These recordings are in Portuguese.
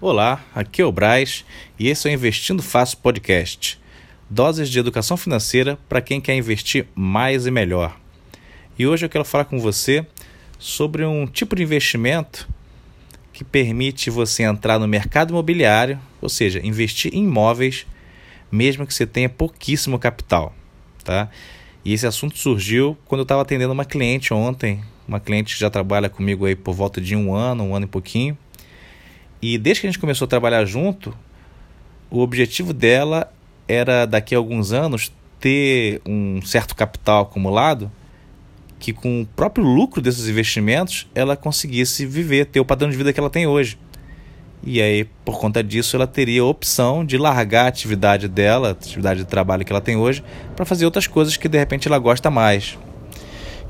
Olá, aqui é o Braz e esse é o Investindo Fácil Podcast. Doses de educação financeira para quem quer investir mais e melhor. E hoje eu quero falar com você sobre um tipo de investimento que permite você entrar no mercado imobiliário, ou seja, investir em imóveis, mesmo que você tenha pouquíssimo capital, tá? E esse assunto surgiu quando eu estava atendendo uma cliente ontem, uma cliente que já trabalha comigo aí por volta de um ano, um ano e pouquinho. E desde que a gente começou a trabalhar junto, o objetivo dela era daqui a alguns anos ter um certo capital acumulado que com o próprio lucro desses investimentos ela conseguisse viver, ter o padrão de vida que ela tem hoje. E aí, por conta disso, ela teria a opção de largar a atividade dela, a atividade de trabalho que ela tem hoje, para fazer outras coisas que de repente ela gosta mais.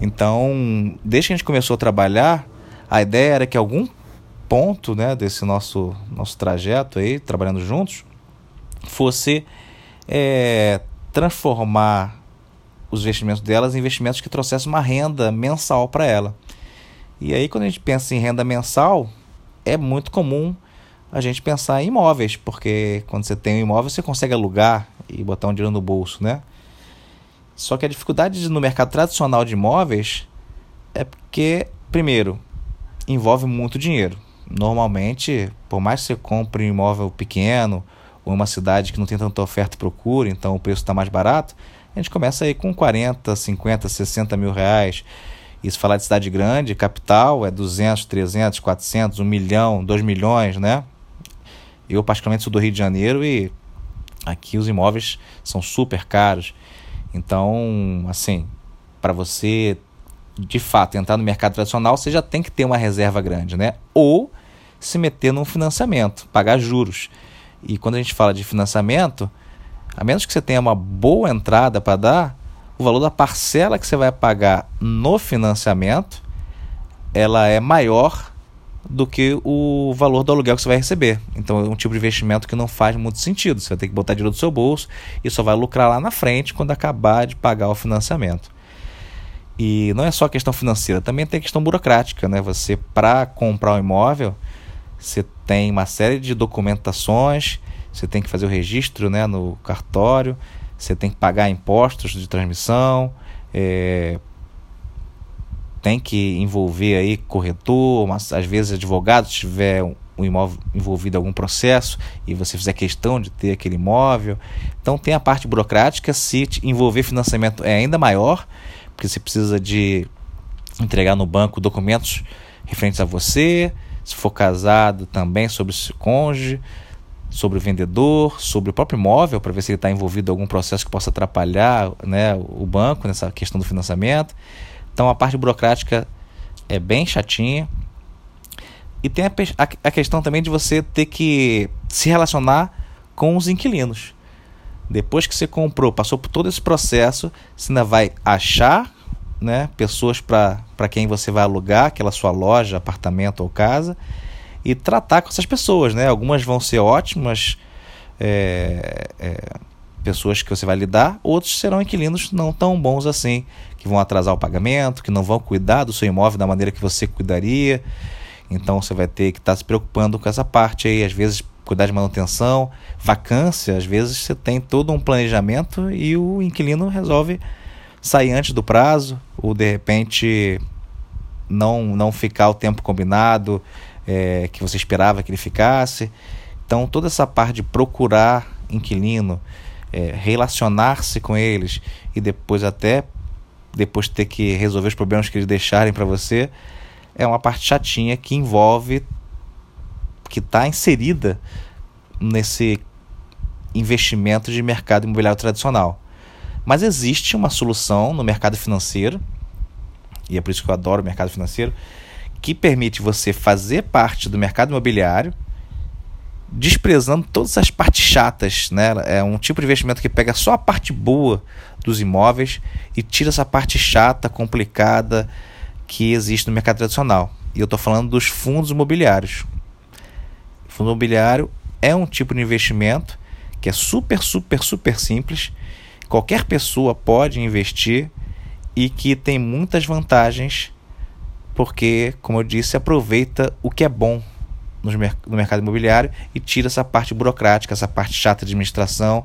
Então, desde que a gente começou a trabalhar, a ideia era que algum ponto né, desse nosso, nosso trajeto aí, trabalhando juntos, fosse é, transformar os investimentos delas em investimentos que trouxessem uma renda mensal para ela. E aí, quando a gente pensa em renda mensal, é muito comum a gente pensar em imóveis, porque quando você tem um imóvel, você consegue alugar e botar um dinheiro no bolso, né? Só que a dificuldade no mercado tradicional de imóveis é porque, primeiro, envolve muito dinheiro. Normalmente, por mais que você compre um imóvel pequeno ou uma cidade que não tem tanta oferta e procura, então o preço está mais barato, a gente começa aí com 40, 50, 60 mil reais. E se falar de cidade grande, capital é 200, 300, 400, 1 milhão, 2 milhões, né? Eu, particularmente, sou do Rio de Janeiro e aqui os imóveis são super caros. Então, assim, para você de fato entrar no mercado tradicional, você já tem que ter uma reserva grande, né? Ou se meter num financiamento, pagar juros. E quando a gente fala de financiamento, a menos que você tenha uma boa entrada para dar, o valor da parcela que você vai pagar no financiamento, ela é maior do que o valor do aluguel que você vai receber. Então é um tipo de investimento que não faz muito sentido. Você vai ter que botar dinheiro do seu bolso e só vai lucrar lá na frente quando acabar de pagar o financiamento. E não é só questão financeira, também tem questão burocrática, né? Você para comprar um imóvel, você tem uma série de documentações, você tem que fazer o registro, né, no cartório, você tem que pagar impostos de transmissão, é, tem que envolver aí corretor, mas, às vezes advogado, se tiver um, um imóvel envolvido em algum processo e você fizer questão de ter aquele imóvel. Então tem a parte burocrática, se envolver financiamento é ainda maior, porque você precisa de entregar no banco documentos referentes a você, se for casado também sobre o cônjuge, sobre o vendedor, sobre o próprio imóvel, para ver se ele está envolvido em algum processo que possa atrapalhar né, o banco nessa questão do financiamento. Então a parte burocrática é bem chatinha. E tem a, a, a questão também de você ter que se relacionar com os inquilinos. Depois que você comprou, passou por todo esse processo, você ainda vai achar né, pessoas para quem você vai alugar aquela sua loja, apartamento ou casa e tratar com essas pessoas. Né? Algumas vão ser ótimas é, é, pessoas que você vai lidar, outros serão inquilinos não tão bons assim, que vão atrasar o pagamento, que não vão cuidar do seu imóvel da maneira que você cuidaria. Então você vai ter que estar tá se preocupando com essa parte aí, às vezes cuidar de manutenção, vacância, às vezes você tem todo um planejamento e o inquilino resolve sair antes do prazo, ou de repente não, não ficar o tempo combinado é, que você esperava que ele ficasse. Então toda essa parte de procurar inquilino, é, relacionar-se com eles e depois até depois ter que resolver os problemas que eles deixarem para você, é uma parte chatinha que envolve, que está inserida nesse investimento de mercado imobiliário tradicional. Mas existe uma solução no mercado financeiro, e é por isso que eu adoro o mercado financeiro, que permite você fazer parte do mercado imobiliário desprezando todas as partes chatas, né? É um tipo de investimento que pega só a parte boa dos imóveis e tira essa parte chata, complicada que existe no mercado tradicional. E eu estou falando dos fundos imobiliários. Fundo imobiliário é um tipo de investimento que é super, super, super simples. Qualquer pessoa pode investir e que tem muitas vantagens, porque, como eu disse, aproveita o que é bom no, mercado imobiliário e tira essa parte burocrática, essa parte chata de administração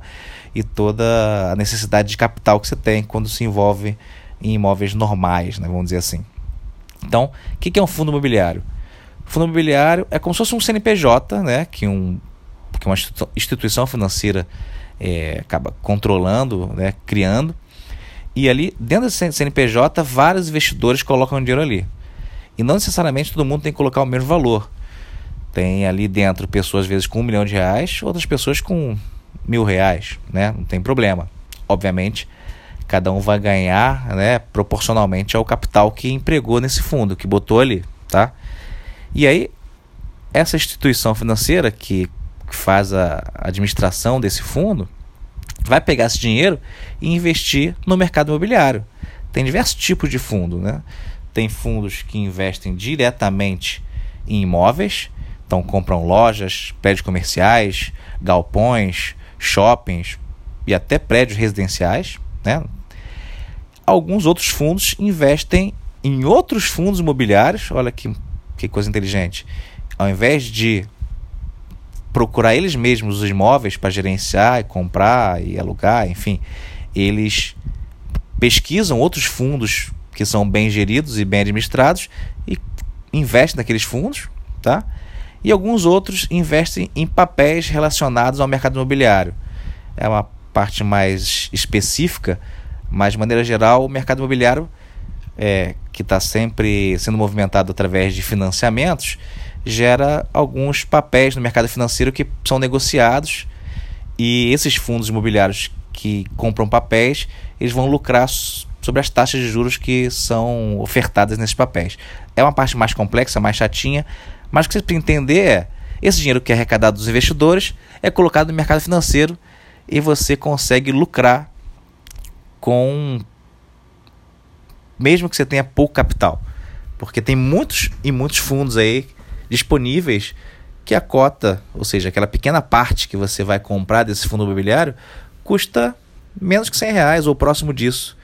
e toda a necessidade de capital que você tem quando se envolve em imóveis normais, né, vamos dizer assim. Então, o que é um fundo imobiliário? Fundo imobiliário é como se fosse um CNPJ, né, que, um, que uma instituição financeira é, acaba controlando, né, criando. E ali, dentro desse CNPJ, vários investidores colocam dinheiro ali. E não necessariamente todo mundo tem que colocar o mesmo valor. Tem ali dentro pessoas, às vezes, com um milhão de reais, outras pessoas com mil reais, né? Não tem problema. Obviamente, cada um vai ganhar né, proporcionalmente ao capital que empregou nesse fundo, que botou ali, tá? E aí, essa instituição financeira que faz a administração desse fundo vai pegar esse dinheiro e investir no mercado imobiliário. Tem diversos tipos de fundo, né? Tem fundos que investem diretamente em imóveis, então compram lojas, prédios comerciais, galpões, shoppings e até prédios residenciais. Né? Alguns outros fundos investem em outros fundos imobiliários. Olha que, que coisa inteligente. Ao invés de procurar eles mesmos os imóveis para gerenciar e comprar e alugar, enfim, eles pesquisam outros fundos que são bem geridos e bem administrados e investem naqueles fundos, tá? e alguns outros investem em papéis relacionados ao mercado imobiliário. É uma parte mais específica, mas de maneira geral, o mercado imobiliário, é, que está sempre sendo movimentado através de financiamentos, gera alguns papéis no mercado financeiro que são negociados e esses fundos imobiliários que compram papéis, eles vão lucrar sobre as taxas de juros que são ofertadas nesses papéis. É uma parte mais complexa, mais chatinha, mas o que você precisa entender é: esse dinheiro que é arrecadado dos investidores é colocado no mercado financeiro e você consegue lucrar com. Mesmo que você tenha pouco capital. Porque tem muitos e muitos fundos aí disponíveis que a cota, ou seja, aquela pequena parte que você vai comprar desse fundo imobiliário, custa menos que 100 reais ou próximo disso.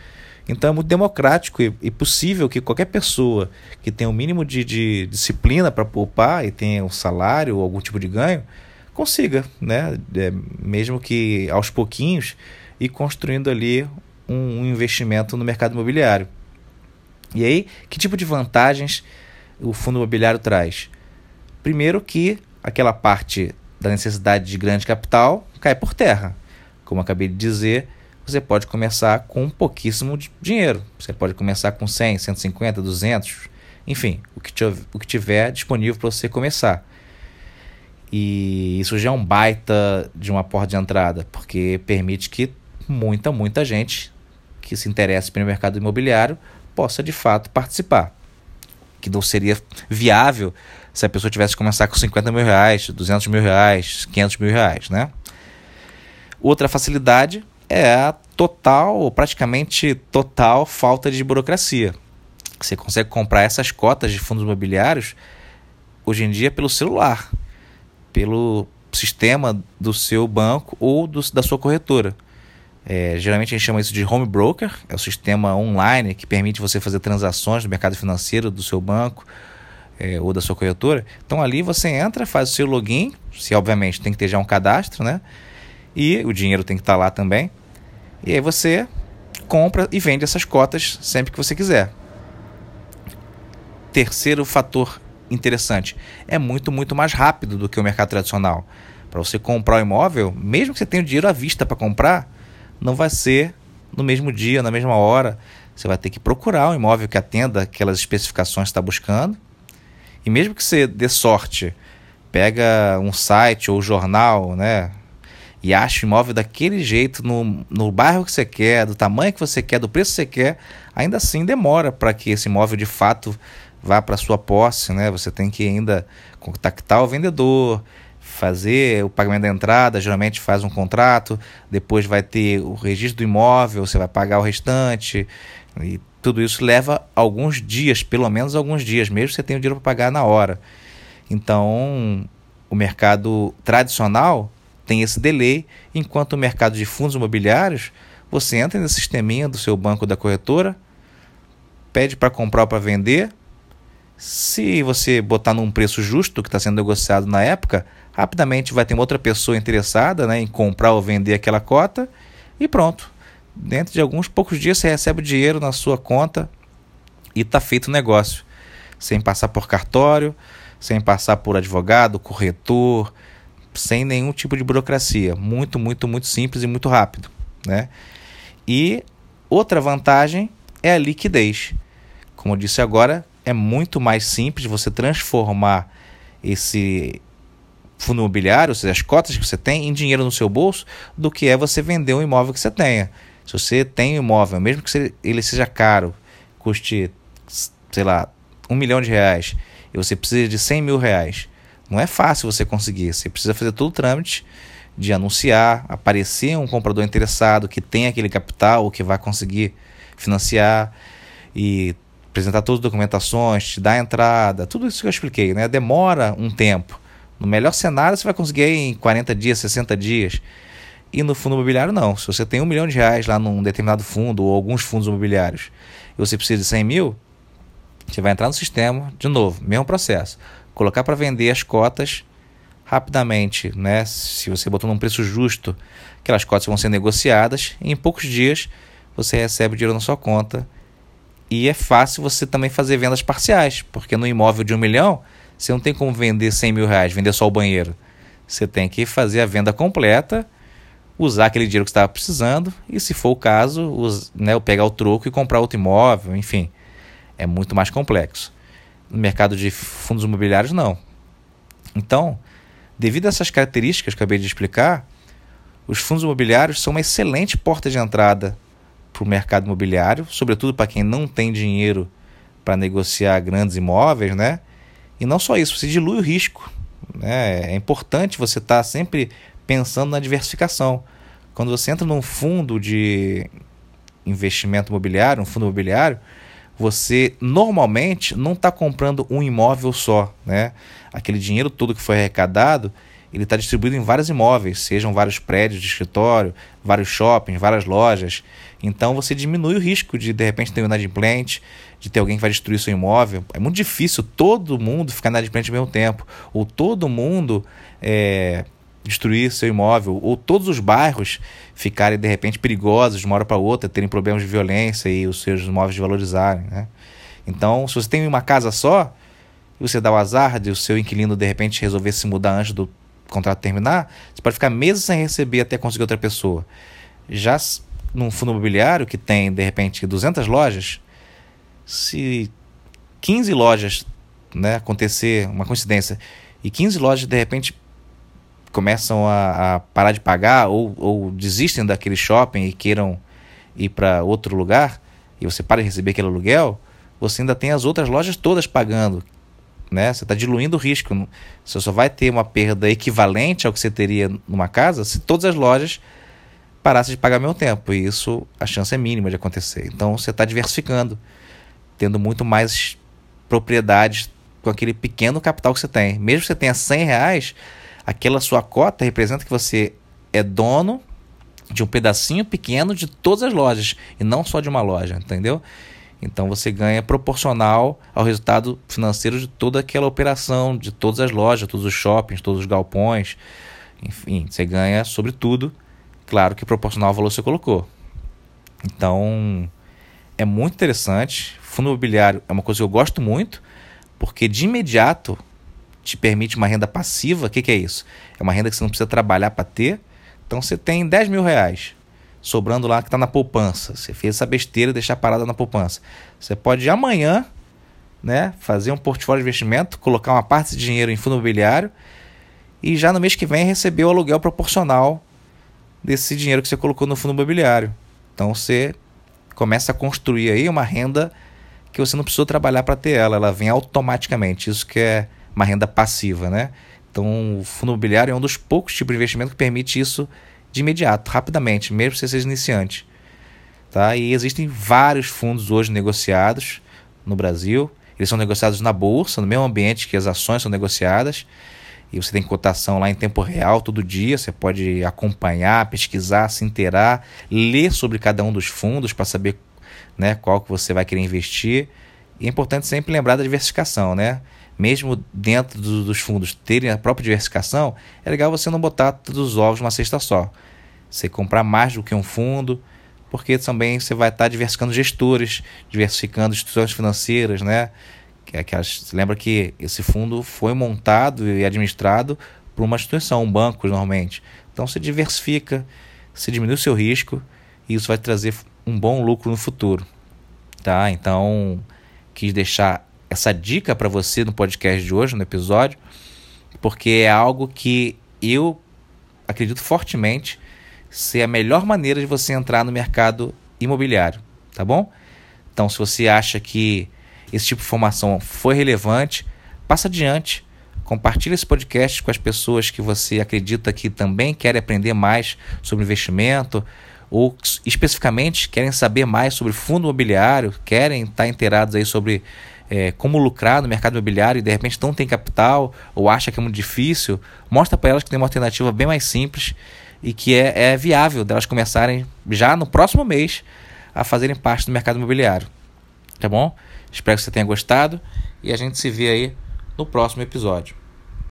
Então é muito democrático e, e possível que qualquer pessoa que tenha o um mínimo de, de disciplina para poupar e tenha um salário ou algum tipo de ganho, consiga, né? É, mesmo que aos pouquinhos, e construindo ali um, um investimento no mercado imobiliário. E aí, que tipo de vantagens o fundo imobiliário traz? Primeiro que aquela parte da necessidade de grande capital cai por terra. Como acabei de dizer, você pode começar com pouquíssimo dinheiro. Você pode começar com 100, 150, 200, enfim, o que o que tiver disponível para você começar. E isso já é um baita de uma porta de entrada, porque permite que muita, muita gente que se interessa pelo mercado imobiliário possa de fato participar. Que não seria viável se a pessoa tivesse que começar com 50 mil reais, 200 mil reais, 500 mil reais, né? Outra facilidade é a total, praticamente total, falta de burocracia. Você consegue comprar essas cotas de fundos imobiliários hoje em dia pelo celular, pelo sistema do seu banco ou do, da sua corretora. É, geralmente a gente chama isso de home broker, é o sistema online que permite você fazer transações no mercado financeiro do seu banco é, ou da sua corretora. Então ali você entra, faz o seu login, se obviamente tem que ter já um cadastro, né? e o dinheiro tem que estar lá também. E aí você compra e vende essas cotas sempre que você quiser. Terceiro fator interessante, é muito, muito mais rápido do que o mercado tradicional. Para você comprar o um imóvel, mesmo que você tenha o dinheiro à vista para comprar, não vai ser no mesmo dia, na mesma hora. Você vai ter que procurar um imóvel que atenda aquelas especificações que está buscando. E mesmo que você dê sorte, pega um site ou jornal, né, e acha o imóvel daquele jeito, no, no bairro que você quer, do tamanho que você quer, do preço que você quer, ainda assim demora para que esse imóvel de fato vá para sua posse, né? Você tem que ainda contactar o vendedor, fazer o pagamento da entrada, geralmente faz um contrato, depois vai ter o registro do imóvel, você vai pagar o restante, e tudo isso leva alguns dias, pelo menos alguns dias, mesmo você tem o dinheiro para pagar na hora. Então, o mercado tradicional tem esse delay, enquanto o mercado de fundos imobiliários, você entra no sisteminha do seu banco da corretora, pede para comprar ou para vender, Se você botar num preço justo que está sendo negociado na época, rapidamente vai ter outra pessoa interessada né, em comprar ou vender aquela cota e pronto. Dentro de alguns poucos dias você recebe o dinheiro na sua conta e está feito o negócio. Sem passar por cartório, sem passar por advogado, corretor, sem nenhum tipo de burocracia. Muito, muito, muito simples e muito rápido. Né? E outra vantagem é a liquidez. Como eu disse agora, é muito mais simples você transformar esse fundo imobiliário, ou seja, as cotas que você tem, em dinheiro no seu bolso, do que é você vender um imóvel que você tenha. Se você tem um imóvel, mesmo que ele seja caro, custe, sei lá, um milhão de reais, e você precisa de 100 mil reais, não é fácil você conseguir. Você precisa fazer todo o trâmite de anunciar, aparecer um comprador interessado que tem aquele capital ou que vai conseguir financiar e apresentar todas as documentações, te dar a entrada, tudo isso que eu expliquei, né? Demora um tempo. No melhor cenário, você vai conseguir em 40 dias, 60 dias. E no fundo imobiliário, não. Se você tem um milhão de reais lá num determinado fundo ou alguns fundos imobiliários e você precisa de 100 mil, você vai entrar no sistema, de novo, mesmo processo. Colocar para vender as cotas rapidamente, né? Se você botou num preço justo, aquelas cotas vão ser negociadas em poucos dias você recebe o dinheiro na sua conta. E é fácil você também fazer vendas parciais, porque no imóvel de um milhão você não tem como vender 100 mil reais, vender só o banheiro. Você tem que fazer a venda completa, usar aquele dinheiro que você estava precisando e, se for o caso, us, né, pegar o troco e comprar outro imóvel, enfim. É muito mais complexo. No mercado de fundos imobiliários, não. Então, devido a essas características que acabei de explicar, os fundos imobiliários são uma excelente porta de entrada para o mercado imobiliário, sobretudo para quem não tem dinheiro para negociar grandes imóveis, né? E não só isso, você dilui o risco. Né? É importante você estar tá sempre pensando na diversificação. Quando você entra num fundo de investimento imobiliário, um fundo imobiliário, você normalmente não está comprando um imóvel só. Né? Aquele dinheiro todo que foi arrecadado, ele está distribuído em vários imóveis, sejam vários prédios de escritório, vários shoppings, várias lojas. Então você diminui o risco de de repente ter um inadimplente, de ter alguém que vai destruir seu imóvel. É muito difícil todo mundo ficar inadimplente ao mesmo tempo, ou todo mundo é, destruir seu imóvel, ou todos os bairros ficarem de repente perigosos de uma hora para outra, terem problemas de violência e os seus imóveis valorizarem. Né? Então, se você tem uma casa só, você dá o azar de o seu inquilino de repente resolver se mudar antes do contrato terminar, você pode ficar meses sem receber até conseguir outra pessoa. Já num fundo imobiliário que tem, de repente, 200 lojas, se 15 lojas né, acontecer uma coincidência e 15 lojas, de repente, começam a, a parar de pagar ou, ou desistem daquele shopping e queiram ir para outro lugar, e você para de receber aquele aluguel, você ainda tem as outras lojas todas pagando. Né? Você está diluindo o risco. Você só vai ter uma perda equivalente ao que você teria numa casa se todas as lojas parasse de pagar meu tempo. E isso, a chance é mínima de acontecer. Então você está diversificando, tendo muito mais propriedades com aquele pequeno capital que você tem. Mesmo que você tenha 100 reais, aquela sua cota representa que você é dono de um pedacinho pequeno de todas as lojas e não só de uma loja, entendeu? Então você ganha proporcional ao resultado financeiro de toda aquela operação, de todas as lojas, todos os shoppings, todos os galpões. Enfim, você ganha sobre tudo Claro que proporcional ao valor que você colocou. Então, é muito interessante. Fundo imobiliário é uma coisa que eu gosto muito, porque de imediato te permite uma renda passiva. O que, que é isso? É uma renda que você não precisa trabalhar para ter. Então, você tem 10 mil reais sobrando lá que está na poupança. Você fez essa besteira deixar parada na poupança. Você pode amanhã né, fazer um portfólio de investimento, colocar uma parte de dinheiro em fundo imobiliário e já no mês que vem receber o aluguel proporcional desse dinheiro que você colocou no fundo imobiliário. Então você começa a construir aí uma renda que você não precisou trabalhar para ter ela, ela vem automaticamente. Isso que é uma renda passiva, né? Então o fundo imobiliário é um dos poucos tipos de investimento que permite isso de imediato, rapidamente, mesmo se você seja iniciante. Tá? E existem vários fundos hoje negociados no Brasil. Eles são negociados na bolsa, no mesmo ambiente que as ações são negociadas e você tem cotação lá em tempo real todo dia. Você pode acompanhar, pesquisar, se inteirar, ler sobre cada um dos fundos para saber né, qual que você vai querer investir. E é importante sempre lembrar da diversificação, né? Mesmo dentro do, dos fundos terem a própria diversificação, é legal você não botar todos os ovos numa cesta só. Você comprar mais do que um fundo, porque também você vai estar diversificando gestores, diversificando instituições financeiras, né? Que, é que lembra que esse fundo foi montado e administrado por uma instituição, um banco normalmente. Então você diversifica, você diminui o seu risco e isso vai trazer um bom lucro no futuro. Tá? Então, quis deixar essa dica para você no podcast de hoje, no episódio, porque é algo que eu acredito fortemente ser a melhor maneira de você entrar no mercado imobiliário, tá bom? Então, se você acha que esse tipo de informação foi relevante, passa adiante, compartilhe esse podcast com as pessoas que você acredita que também querem aprender mais sobre investimento ou especificamente querem saber mais sobre fundo imobiliário, querem estar inteirados aí sobre é, como lucrar no mercado imobiliário e de repente não tem capital ou acha que é muito difícil, mostra para elas que tem uma alternativa bem mais simples e que é, é viável delas começarem já no próximo mês a fazerem parte do mercado imobiliário. Tá bom? Espero que você tenha gostado e a gente se vê aí no próximo episódio.